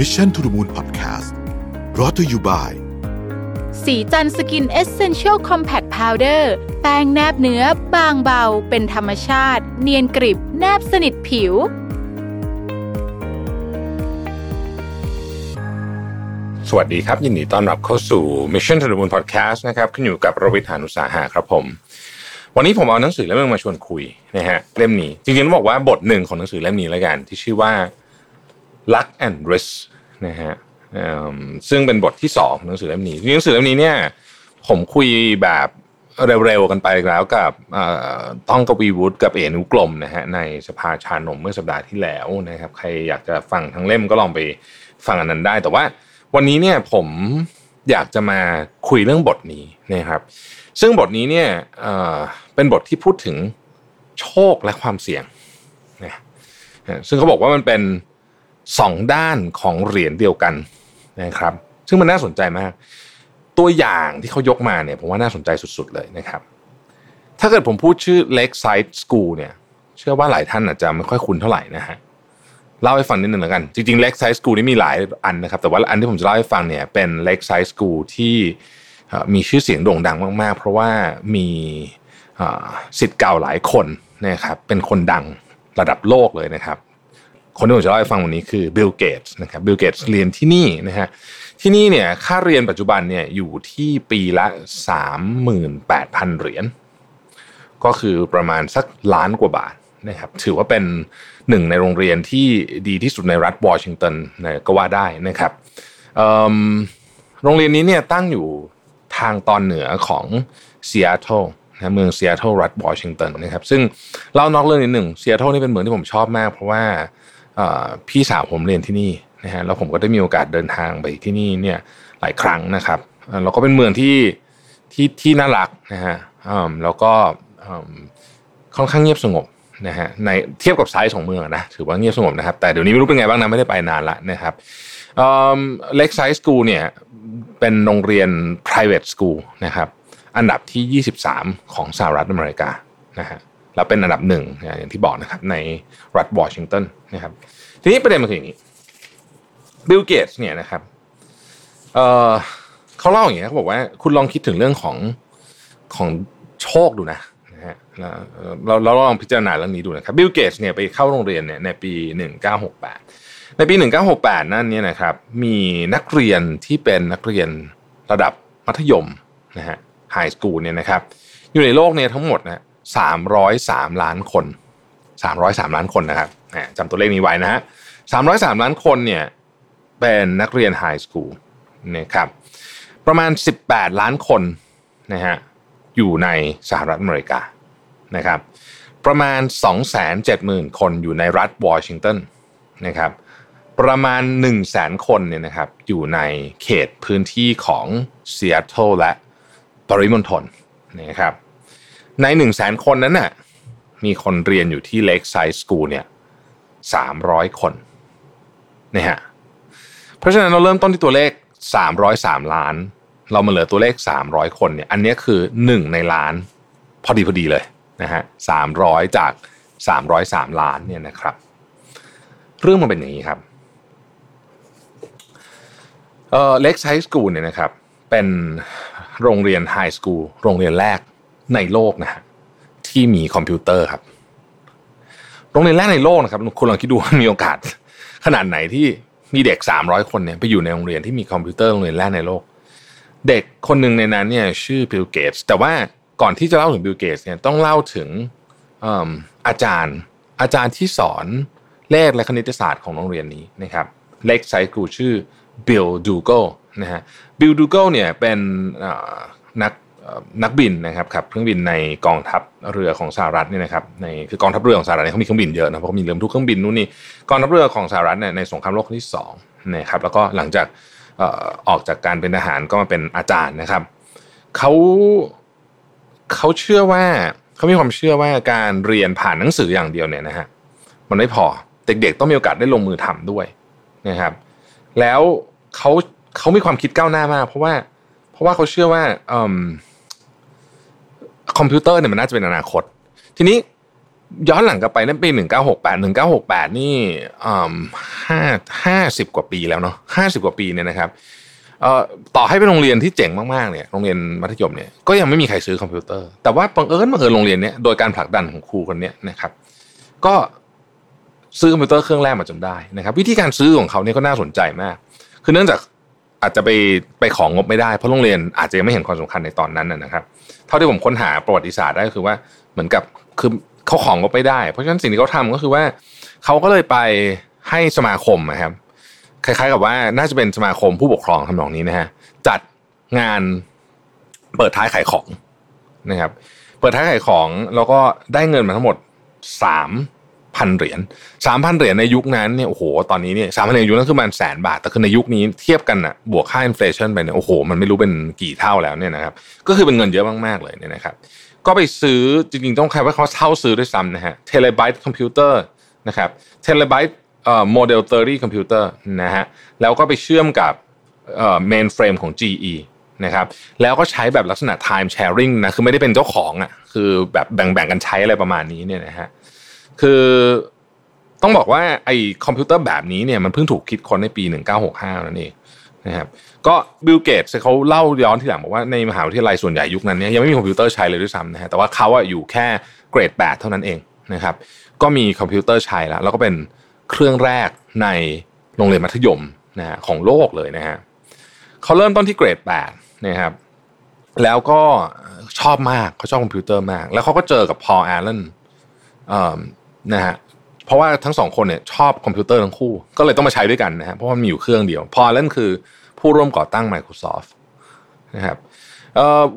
Mission to the Moon Podcast รอ t ธออยู่บ่ายสีจันสกินเอเซนเชียลคอมแพคพาวเดอร์แป้งแนบเนื้อบางเบา เป็นธรรมชาติ เนียนกริบ แนบสนิทผิว สวัสดีครับ ยินดีต้อนรับเข้าสู่ Mission to the Moon Podcast นะครับคุณอยู่กับรวิศ หาญอุตสาหะครับผม วันนี้ผมเอาหนังสือเล่มนึงมาชวนคุยนะฮะเล่มนี้จริงๆต้องบอกว่าบทหนึ่งของหนังสือเล่มนี้แล้วกัน ที่ชื่อว่า Luck and Risk นะฮะซึ่งเป็นบทที่สองของหนังสือเล่มนี้หนังสือเล่มนี้เนี่ยผมคุยแบบเร็วๆกันไปแล้วกับท่อต้องกวีวุฒิกับเอนุกลมนะฮะในสภาชานมเมื่อสัปดาห์ที่แล้วนะครับ ใครอยากจะฟังทั้งเล่มก็ลองไปฟังอันนั้นได้ แต่ว่าวันนี้เนี่ยผมอยากจะมาคุยเรื่องบทนี้นะครับ ซึ่งบทนี้เนี่ยเอ่อเป็นบทที่พูดถึงโชคและความเสี่ยงนะซึ่งเขาบอกว่ามันเป็น สองด้านของเหรียญเดียวกันนะครับ ซึ่งมันน่าสนใจมาก ตัวอย่างที่เขายกมาเนี่ยผมว่าน่าสนใจสุดๆเลยนะครับ ถ้าเกิดผมพูดชื่อ Lakeside School เนี่ย เชื่อว่าหลายท่านอาจจะไม่ค่อยคุ้นเท่าไหร่นะฮะเล่าให้ฟังนิดนึงแล้วกัน จริงๆ Lakeside School นี่มีหลายอันนะครับ แต่ว่าอันที่ผมจะเล่าให้ฟังเนี่ยเป็น Lakeside School ที่มีชื่อเสียงโด่งดังมาก ๆ เพราะว่ามีศิษย์เก่าหลายคนนะครับเป็นคนดังระดับโลกเลยนะครับ คนที่ผมจะเล่าให้ฟังวันนี้คือบิลเกตส์นะครับบิลเกตส์เรียนที่นี่นะฮะที่นี่เนี่ยค่าเรียนปัจจุบันเนี่ยอยู่ที่ปีละ 38,000 เหรียญก็คือประมาณสักล้านกว่าบาทนะครับถือว่าเป็นหนึ่งในโรงเรียนที่ดีที่สุดในรัฐวอชิงตันนะก็ว่าได้นะครับโรงเรียนนี้เนี่ยตั้งอยู่ทางตอนเหนือของซีแอตเทิลนะเมืองซีแอตเทิลรัฐวอชิงตันนะครับซึ่งเล่านอกเรื่องนิดหนึ่งซีแอตเทิลนี่เป็นเมืองที่ผมชอบมาก เพราะว่า พี่สาวผมเรียนที่นี่นะฮะแล้วผมก็ได้มีโอกาสเดินทางไปที่นี่เนี่ยหลายครั้งนะครับเอ่อแล้วก็เป็นเมืองที่ที่ที่น่ารักนะฮะแล้วก็ค่อนข้างเงียบสงบนะฮะในเทียบกับไซส์ของเมืองนะถือว่าเงียบสงบนะครับ แต่เดี๋ยวนี้ไม่รู้เป็นไงบ้างนะไม่ได้ไปนานละนะครับเล็กไซส์สกูลเนี่ยเป็นโรงเรียน private school นะครับอันดับที่ 23 ของสหรัฐอเมริกานะฮะ แล้วเป็นอันดับหนึ่งอย่างที่บอกนะครับในรัฐวอชิงตันนะครับทีนี้ประเด็นมันคืออย่างนี้บิลเกตส์เนี่ยนะครับเขาเล่าอย่างเงี้ยเขาบอกว่าคุณลองคิดถึงเรื่องของของโชคดูนะนะฮะเราเราลองพิจารณาเรื่องนี้ดูนะครับบิลเกตส์เนี่ยไปเข้าโรงเรียนเนี่ยในปี 1968 ในปี 1968 นั่นเนี่ยนะครับมีนักเรียนที่เป็นนักเรียนระดับมัธยมนะฮะ high school เนี่ยนะครับอยู่ในโลกเนี่ยทั้งหมดนะ 303 ล้านคน 303 ล้านคนนะครับจำตัวเลขนี้ไว้นะฮะ303 ล้านคนเนี่ยเป็นนักเรียน high schoolนะครับประมาณ 18 ล้านคนนะฮะอยู่ในสหรัฐอเมริกานะครับประมาณ 270,000 คนอยู่ในรัฐวอชิงตันนะครับประมาณ 1 0 0 0 0แสนคนเนี่ยนะครับอยู่ในเขตพื้นที่ของซีแอตเทิลและปริมณฑลนะครับ ใน1 0 0 0 0แสนคนนั้นน่ะมีคนเรียนอยู่ที่ Lakeside School เนี่ย300คนนะฮะเพราะฉะนั้นเราเริ่มต้นที่ตัวเลข303ล้าน เรามาเหลือตัวเลข300คนเนี่ยอันนี้คือ1ในล้านพอดีพอดีเลยนะฮะ300จาก303ล้านเนี่ยนะครับ เรื่องมันเป็นอย่างนี้ครับเอ่อเล็กไซส์สกูลเนี่ยนะครับเป็นโรงเรียน high school โรงเรียนแรก ในโลกนะฮะที่มีคอมพิวเตอร์ครับ โรงเรียนแรกในโลกนะครับคุณลองคิดดูว่ามีโอกาส ขนาดไหนที่มีเด็ก300คนเนี่ยไปอยู่ในโรงเรียนที่มีคอมพิวเตอร์โรงเรียนแรกในโลก เด็กคนหนึ่งในนั้นเนี่ยชื่อบิลเกตส์แต่ว่าก่อนที่จะเล่าถึงบิลเกตส์เนี่ยต้องเล่าถึงออาจารย์ อาจารย์ที่สอนเลขและคณิตศาสตร์ของโรงเรียนนี้นะครับ Lakeside School ชื่อบิลดูโกนะฮะบิลดูโกเนี่ยเป็นนัก นักบินนะครับขับเครื่องบินในกองทัพเรือของสหรัฐเนี่ยนะครับในคือกองทัพเรือของสหรัฐเนี่ยเขามีเครื่องบินเยอะนะเพราะเขามีเรือทุกเครื่องบินนู่นนี่กองทัพเรือของสหรัฐเนี่ยในสงครามโลกครั้งที่สองนะครับแล้วก็หลังจากออกจากการเป็นทหารก็มาเป็นอาจารย์นะครับเขาเขาเชื่อว่าเขามีความเชื่อว่าการเรียนผ่านหนังสืออย่างเดียวเนี่ยนะฮะมันไม่พอเด็กๆต้องมีโอกาสได้ลงมือทำด้วยนะครับ แล้วเขาเขามีความคิดก้าวหน้ามาก เพราะว่า เพราะว่าเขาเชื่อว่าอืม คอมพิวเตอร์เนี่ยมันน่าจะเป็นอนาคต ทีนี้ย้อนหลังกลับไปนั่นปี1968 1968นี่ไฮห้าห้าสิบกว่าปีแล้วเนาะห้าสิบกว่าปีเนี่ยนะครับต่อให้เป็นโรงเรียนที่เจ๋งมากๆเนี่ยโรงเรียนมัธยมเนี่ยก็ยังไม่มีใครซื้อคอมพิวเตอร์ แต่ว่าบังเอิญบังเอิญโรงเรียนเนี้ยโดยการผลักดันของครูคนนี้นะครับ ก็ซื้อคอมพิวเตอร์เครื่องแรกมาจนได้นะครับ วิธีการซื้อของเขาเนี่ยก็น่าสนใจมาก คือเนื่องจาก อาจจะไปไปของงบไม่ได้เพราะโรงเรียนอาจจะยังไม่เห็นความสำคัญในตอนนั้นนะครับ เท่าที่ผมค้นหาประวัติศาสตร์ได้ก็คือว่าเหมือนกับคือเขาของงบไม่ได้ เพราะฉะนั้นสิ่งที่เขาทำก็คือว่าเขาก็เลยไปให้สมาคมนะครับคล้ายๆกับว่าน่าจะเป็นสมาคมผู้ปกครองทำนองนี้นะฮะจัดงานเปิดท้ายขายของนะครับ เปิดท้ายขายของแล้วก็ได้เงินมาทั้งหมดสาม พันเหรียญสามพันเหรียญในยุคนั้นเนี่ยโอ้โหตอนนี้เนี่ยสามพันเหรียญยุคนั้นคือมันแสนบาท แต่คือในยุคนี้เทียบกันอะบวกค่า inflation ไปเนี่ยโอ้โหมันไม่รู้เป็นกี่เท่าแล้วเนี่ยนะครับก็คือเป็นเงินเยอะมากๆเลยเนี่ยนะครับก็ไปซื้อจริงๆต้องเรียกว่าเขาเช่าซื้อด้วยซ้ำนะฮะ Teletype computer นะครับ Teletype เอ่อโมเดล30คอมพิวเตอร์นะฮะแล้วก็ไปเชื่อมกับเอ่อ mainframe ของ GE นะครับแล้วก็ใช้แบบลักษณะ time sharing นะคือไม่ได้เป็นเจ้าของอะคือแบบแบ่งๆกันใช้อะไรประมาณนี้เนี่ยนะฮะ คือต้องบอกว่าไอ้คอมพิวเตอร์แบบนี้เนี่ยมันเพิ่งถูกคิดค้นในปี 1965 นั่นเองนะครับก็บิลเกตเขาเล่าย้อนที่หลังบอกว่าในมหาวิทยาลัยส่วนใหญ่ยุคนั้นเนี่ยยังไม่มีคอมพิวเตอร์ใช้เลยด้วยซ้ำนะฮะแต่ว่าเขาอะอยู่แค่เกรด 8 เท่านั้นเองนะครับก็มีคอมพิวเตอร์ใช้แล้วแล้วก็เป็นเครื่องแรกในโรงเรียนมัธยมนะฮะของโลกเลยนะฮะเขาเริ่มต้นที่เกรด8นะครับแล้วก็ชอบมากเขาชอบคอมพิวเตอร์มาก แล้วเขาก็เจอกับพอลแอลเลน นะฮะเพราะว่าทั้งสองคนเนี่ยชอบคอมพิวเตอร์ทั้งคู่ ก็เลยต้องมาใช้ด้วยกันนะฮะเพราะว่ามีอยู่เครื่องเดียว พอลแอลเลนคือผู้ร่วมก่อตั้ง Microsoft นะครับ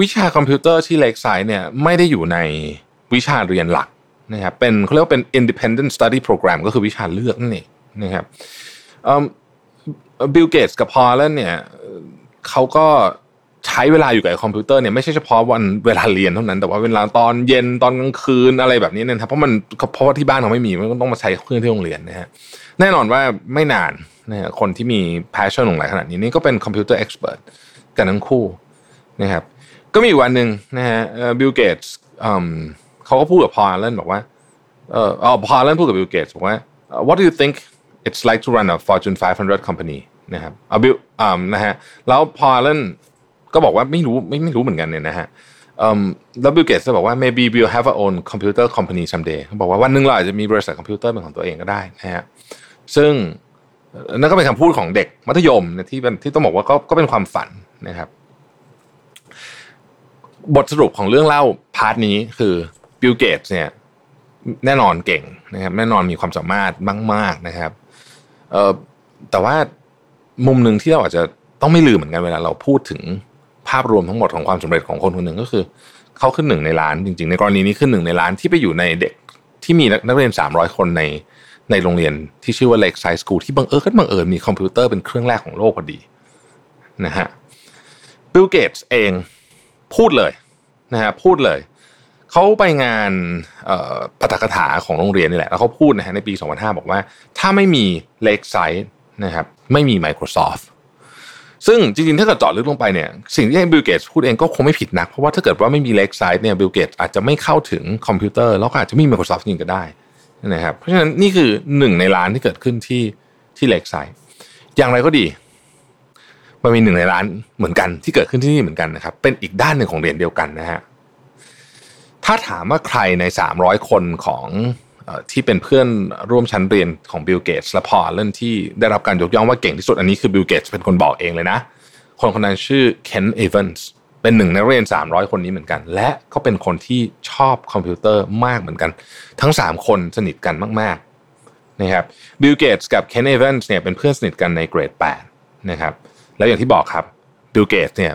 วิชาคอมพิวเตอร์ที่ Lakeside เนี่ยไม่ได้อยู่ในวิชาเรียนหลักนะครับเป็นเขาเรียกว่าเป็น independent study program ก็คือวิชาเลือกนั่นเองนะครับบิลเกตส์กับพอลเลนเนี่ยเขาก็ ใช้เวลาอยู่กับคอมพิวเตอร์เนี่ยไม่ใช่เฉพาะวันเวลาเรียนเท่านั้นแต่ว่าเวลาตอนเย็นตอนกลางคืนอะไรแบบนี้เนี่ยครับเพราะมันเพราะว่าที่บ้านเขาไม่มีมันก็ต้องมาใช้เครื่องที่โรงเรียนนะฮะแน่นอนว่าไม่นานนะฮะคนที่มี passion หลงใหลขนาดนี้นี่ก็เป็น computer expert กันทั้งคู่นะครับก็มีวันหนึ่งนะฮะบิลเกตส์เขาก็พูดกับพอลเลนบอกว่าเออพอลเลนพูดกับบิลเกตส์บอกว่า what do you think it's like to run a Fortune 500 company นะครับเอาบิลนะฮะแล้วพอลเลน ก็บอกว่าไม่รู้ไม่ไม่รู้เหมือนกันเนี่ยนะฮะแล้วบิลเกตส์บอกว่า maybe we'll have our own computer company someday เขาบอกว่าวันหนึ่งเราอาจจะมีบริษัทคอมพิวเตอร์เป็นของตัวเองก็ได้นะฮะซึ่งนั่นก็เป็นคำพูดของเด็กมัธยมที่เป็นที่ต้องบอกว่าก็ก็เป็นความฝันนะครับ บทสรุปของเรื่องเล่า part นี้คือบิลเกตส์เนี่ยแน่นอนเก่งนะครับแน่นอนมีความสามารถมากๆนะครับแต่ว่ามุมหนึ่งที่เราอาจจะต้องไม่ลืมเหมือนกันเวลาเราพูดถึง ภาพรวมทั้งหมดของความสำเร็จของคนคนหนึ่งก็คือ เขาคือหนึ่งในล้านจริงๆ ในกรณีนี้คือหนึ่งในล้านที่ไปอยู่ในเด็กที่มีนักเรียน 300 คนในในโรงเรียนที่ชื่อว่า Lakeside School ที่บังเอิญก็บังเอิญมีคอมพิวเตอร์เป็นเครื่องแรกของโลกพอดีนะฮะบิลเกตส์เองพูดเลยนะฮะพูดเลย เขาไปงานปาฐกถาของโรงเรียนนี่แหละ แล้วเขาพูดนะฮะในปี 2005 บอกว่า ถ้าไม่มี Lakeside นะครับไม่มี Microsoft ซึ่งจริงๆ ถ้าเกิดเจาะลึกลงไปเนี่ยสิ่งที่บิลเกตพูดเองก็คงไม่ผิดนัก เพราะว่าถ้าเกิดว่าไม่มี Lakeside เนี่ยบิลเกตอาจจะไม่เข้าถึงคอมพิวเตอร์แล้วก็อาจจะไม่มี Microsoft จริงก็ได้นะครับเพราะฉะนั้นนี่คือหนึ่งในล้านที่เกิดขึ้นที่ที่ Lakeside อย่างไรก็ดี มันมีหนึ่งในล้านเหมือนกันที่เกิดขึ้นที่นี่เหมือนกันนะครับ เป็นอีกด้านหนึ่งของเหรียญเดียวกันนะฮะถ้าถามว่าใครในสามร้อยคนของ ที่เป็นเพื่อนร่วมชั้นเรียนของบิลเกตส์และพอลเลนที่ได้รับการยกย่องว่าเก่งที่สุดอันนี้คือบิลเกตส์เป็นคนบอกเองเลยนะ คนคนนั้นชื่อเคนเอเวนส์เป็นหนึ่งในนักเรียน 300 คนนี้เหมือนกัน และก็เป็นคนที่ชอบคอมพิวเตอร์มากเหมือนกัน ทั้ง 3 คนสนิทกันมากๆนะครับบิลเกตส์กับเคนเอเวนส์เนี่ยเป็นเพื่อนสนิทกันในเกรด8นะครับแล้วอย่างที่บอกครับบิลเกตส์เนี่ย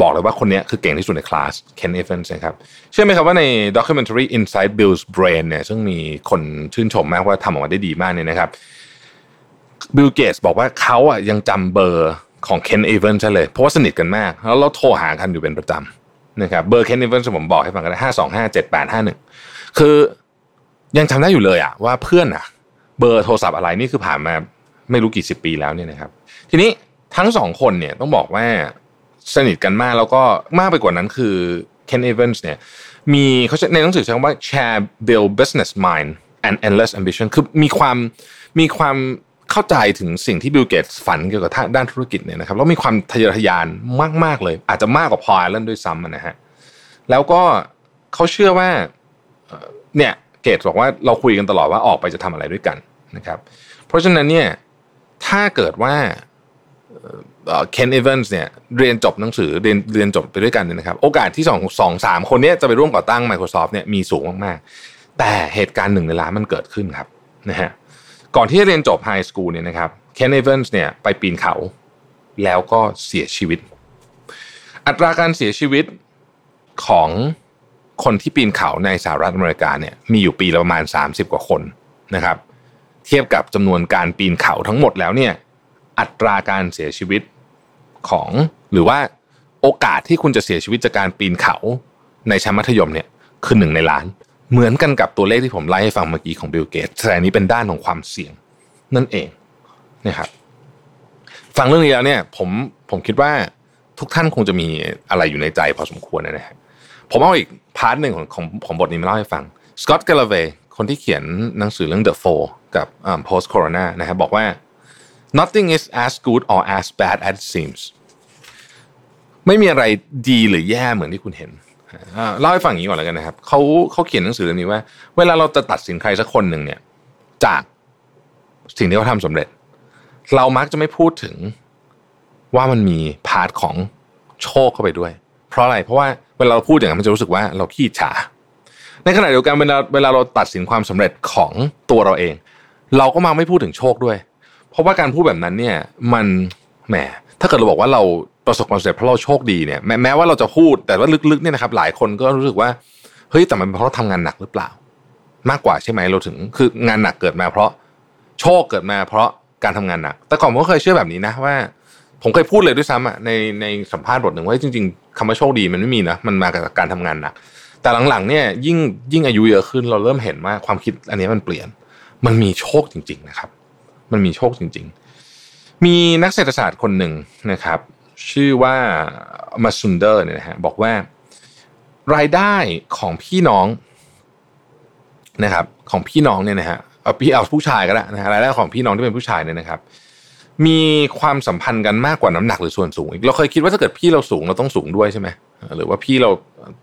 บอกเลยว่าคนนี้คือเก่งที่สุดในคลาสเคนเอเวนส์นะครับ เชื่อไหมครับว่าใน documentary Inside Bill's Brain เนี่ยซึ่งมีคนชื่นชมมากว่าทำออกมาได้ดีมากเนี่ยนะครับบิลเกตส์บอกว่าเขาอะยังจำเบอร์ของเคนเอเวนส์เลย เพราะว่าสนิทกันมาก แล้วเราโทรหากันอยู่เป็นประจำนะครับเบอร์เคนเอเวนส์ผมบอกให้ฟังกันห้าสองห้าเจ็ดแปดห้าหนึ่งคือยังจำได้อยู่เลยอะว่าเพื่อนอะเบอร์โทรศัพท์อะไรนี่คือผ่านมาไม่รู้กี่สิบปีแล้วเนี่ยนะครับ ทีนี้ทั้งสองคนเนี่ยต้องบอกว่า สนิทกันมากแล้วก็มากไปกว่านั้นคือเคนเอเวนส์เนี่ยมีเขาในหนังสือใช้คำว่า share build business mind and endless ambition คือมีความมีความเข้าใจถึงสิ่งที่บิลเกตฝันเกี่ยวกับด้านธุรกิจเนี่ยนะครับแล้วมีความทะเยอทะยานมาก ๆ เลย อาจจะมากกว่าพอลเลนด้วยซ้ำนะฮะแล้วก็เขาเชื่อว่าเนี่ยเกตบอกว่าเราคุยกันตลอดว่าออกไปจะทำอะไรด้วยกันนะครับ เพราะฉะนั้นเนี่ยถ้าเกิดว่า เคนเอเวนส์เนี่ยเรียนจบหนังสือเรียนเรียนจบไปด้วยกันเนี่ยนะครับ โอกาสที่สองสองสามคนนี้จะไปร่วมก่อตั้ง Microsoft เนี่ยมีสูงมากๆ แต่เหตุการณ์หนึ่งในล้านมันเกิดขึ้นครับนะฮะก่อนที่จะเรียนจบไฮสคูลเนี่ยนะครับเคนเอเวนส์เนี่ยไปปีนเขาแล้วก็เสียชีวิต อัตราการเสียชีวิตของคนที่ปีนเขาในสหรัฐอเมริกาเนี่ยมีอยู่ปีละประมาณ 30 กว่าคนนะครับ เทียบกับจำนวนการปีนเขาทั้งหมดแล้วเนี่ย อัตราการเสียชีวิตของ หรือว่าโอกาสที่คุณจะเสียชีวิตจากการปีนเขาในชั้นมัธยมเนี่ยคือหนึ่งในล้าน เหมือนกันกับตัวเลขที่ผมไล่ให้ฟังเมื่อกี้ของ Bill Gates แต่อันนี้เป็นด้านของความเสี่ยงนั่นเองนะครับฟังเรื่องนี้แล้วเนี่ยผมผมคิดว่าทุกท่านคงจะมีอะไรอยู่ในใจพอสมควรนะฮะผมเอาอีก part หนึ่งของของของบทนี้มาเล่าให้ฟัง Scott Galloway คนที่เขียนหนังสือเรื่อง The Four กับ Post Corona นะครับบอกว่า nothing is as good or as bad as it seems ไม่มีอะไรดีหรือแย่เหมือนที่คุณเห็นเล่าให้ฟังอย่างนี้ก่อนแล้วกันนะครับเขาเขาเขียนหนังสือเรื่องนี้ว่า เวลาเราจะตัดสินใครสักคนหนึ่งเนี่ย จากสิ่งที่เขาทำสำเร็จ เรามักจะไม่พูดถึงว่ามันมีพาร์ทของโชคเข้าไปด้วย เพราะอะไร เพราะว่าเวลาเราพูดอย่างนั้นมันจะรู้สึกว่าเราขี้ฉา ในขณะเดียวกันเวลาเวลาเราตัดสินความสำเร็จของตัวเราเอง เราก็มาไม่พูดถึงโชคด้วย เพราะว่าการพูดแบบนั้นเนี่ยมันแหมถ้าเกิดเราบอกว่าเราประสบความสำเร็จเพราะเราโชคดีเนี่ยแม้แม้ว่าเราจะพูดแต่ว่าลึกๆเนี่ยนะครับหลายคนก็รู้สึกว่าเฮ้ยแต่มันเป็นเพราะเราทำงานหนักหรือเปล่า มากกว่าใช่ไหมเราถึงคืองานหนักเกิดมา เพราะโชคเกิดมา เพราะการทำงานหนัก แต่ก่อนผมก็เคยเชื่อแบบนี้นะว่า ผมเคยพูดเลยด้วยซ้ำอะในในสัมภาษณ์บทหนึ่งว่าจริง ๆคำว่าโชคดีมันไม่มีนะมันมาจากการทำงานหนัก แต่หลังๆเนี่ยยิ่งยิ่งอายุเยอะขึ้นเราเริ่มเห็นว่าความคิดอันนี้มันเปลี่ยน มันมีโชคจริง ๆ นะครับ มันมีโชคจริง ๆ มีนักเศรษฐศาสตร์คนหนึ่งนะครับ ชื่อว่ามาซุนเดอร์เนี่ยนะฮะบอกว่ารายได้ของพี่น้องนะครับ ของพี่น้องเนี่ยนะฮะเอาพี่เอาผู้ชายก็ได้นะฮะรายได้ของพี่น้องที่เป็นผู้ชายเนี่ยนะครับ มีความสัมพันธ์กันมากกว่าน้ำหนักหรือส่วนสูงอีกเราเคยคิดว่าถ้าเกิดพี่เราสูงเราต้องสูงด้วยใช่ไหมหรือว่าพี่เรา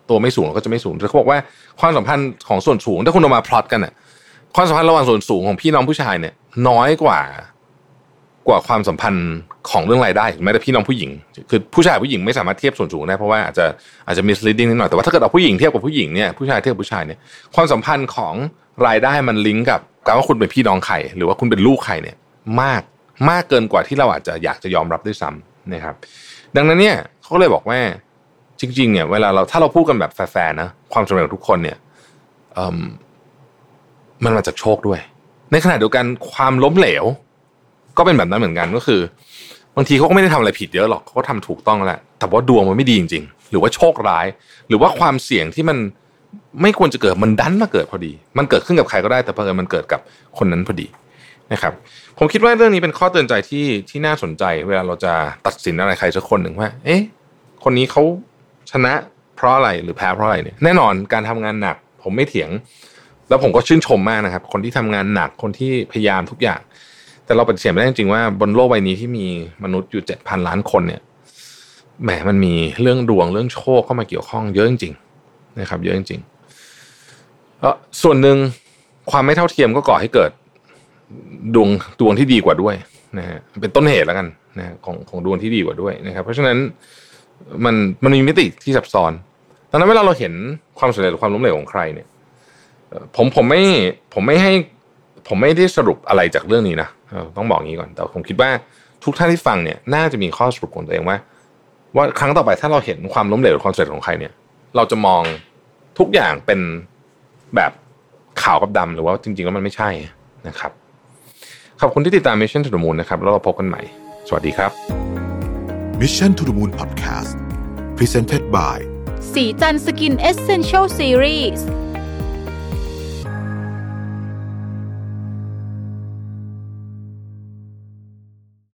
ตัวไม่สูงเราก็จะไม่สูงแต่เขาบอกว่าความสัมพันธ์ของส่วนสูง ถ้าคุณเอามาพลอตกันอะ ความสัมพันธ์ระหว่างส่วนสูงของพี่น้องผู้ชายเนี่ย น้อยกว่ากว่าความสัมพันธ์ของเรื่องรายได้แม้แต่พี่น้องผู้หญิง คือผู้ชายผู้หญิงไม่สามารถเทียบส่วนสูงได้เพราะว่าอาจจะอาจจะ misleading นิดหน่อยแต่ว่าถ้าเกิดเอาผู้หญิงเทียบกับผู้หญิงเนี่ยผู้ชายเทียบกับผู้ชายเนี่ยความสัมพันธ์ของรายได้มันลิงก์กับการว่าคุณเป็นพี่น้องใครหรือว่าคุณเป็นลูกใครเนี่ย มากมากเกินกว่าที่เราอาจจะอยากจะยอมรับด้วยซ้ำนะครับ ดังนั้นเนี่ยเขาเลยบอกว่าจริง ๆ เนี่ย เวลาเราถ้าเราพูดกันแบบแฟร์ๆนะความสำเร็จของทุกคนเนี่ย มันมาจากโชคด้วย ในขณะเดียวกันความล้มเหลว ก็เป็นแบบนั้นเหมือนกันก็คือ บางทีเขาก็ไม่ได้ทำอะไรผิดเยอะหรอกเขาก็ทำถูกต้องแหละแต่ว่าดวงมันไม่ดีจริง ๆ หรือว่าโชคร้าย หรือว่าความเสี่ยงที่มันไม่ควรจะเกิดมันดันมาเกิดพอดี มันเกิดขึ้นกับใครก็ได้ แต่เพอิญมันเกิดกับคนนั้นพอดีนะครับ ผมคิดว่าเรื่องนี้เป็นข้อเตือนใจที่ที่น่าสนใจ เวลาเราจะตัดสินอะไรใครสักคนหนึ่งว่า เอ๊ะ คนนี้เขาชนะเพราะอะไรหรือแพ้เพราะอะไรเนี่ย แน่นอนการทำงานหนัก ผมไม่เถียง แล้วผมก็ชื่นชมมากนะครับ คนที่ทำงานหนักคนที่พยายามทุกอย่าง แต่เราปฏิเสธไม่ได้จริงๆว่าบนโลกใบนี้ที่มีมนุษย์อยู่เจ็ดพันล้านคนเนี่ยแหมมันมีเรื่องดวงเรื่องโชคเข้ามาเกี่ยวข้องเยอะจริงๆนะครับ เยอะจริงๆส่วนหนึ่งความไม่เท่าเทียมก็ก่อให้เกิดดวงดวงที่ดีกว่าด้วยนะฮะเป็นต้นเหตุแล้วกันนะของของดวงที่ดีกว่าด้วยนะครับ เพราะฉะนั้นมันมันมีมิติที่ซับซ้อนดังนั้นเวลาเราเห็นความสำเร็จหรือความล้มเหลวของใครเนี่ย ผมผมไม่ผมไม่ให้ผมไม่ได้สรุปอะไรจากเรื่องนี้นะต้องบอกงี้ก่อนแต่ผมคิดว่าทุกท่านที่ฟังเนี่ยน่าจะมีข้อสรุปของตัวเองว่า ว่าครั้งต่อไปถ้าเราเห็นความล้มเหลวหรือความสำเร็จของใครเนี่ย เราจะมองทุกอย่างเป็นแบบขาวกับดำหรือว่าจริง ๆ แล้วมันไม่ใช่นะครับขอบคุณที่ติดตาม Mission to the Moon นะครับแล้วเราพบกันใหม่ สวัสดีครับ Mission to the Moon Podcast Presented by สีจันสกินเอเซนเชลซีรีส์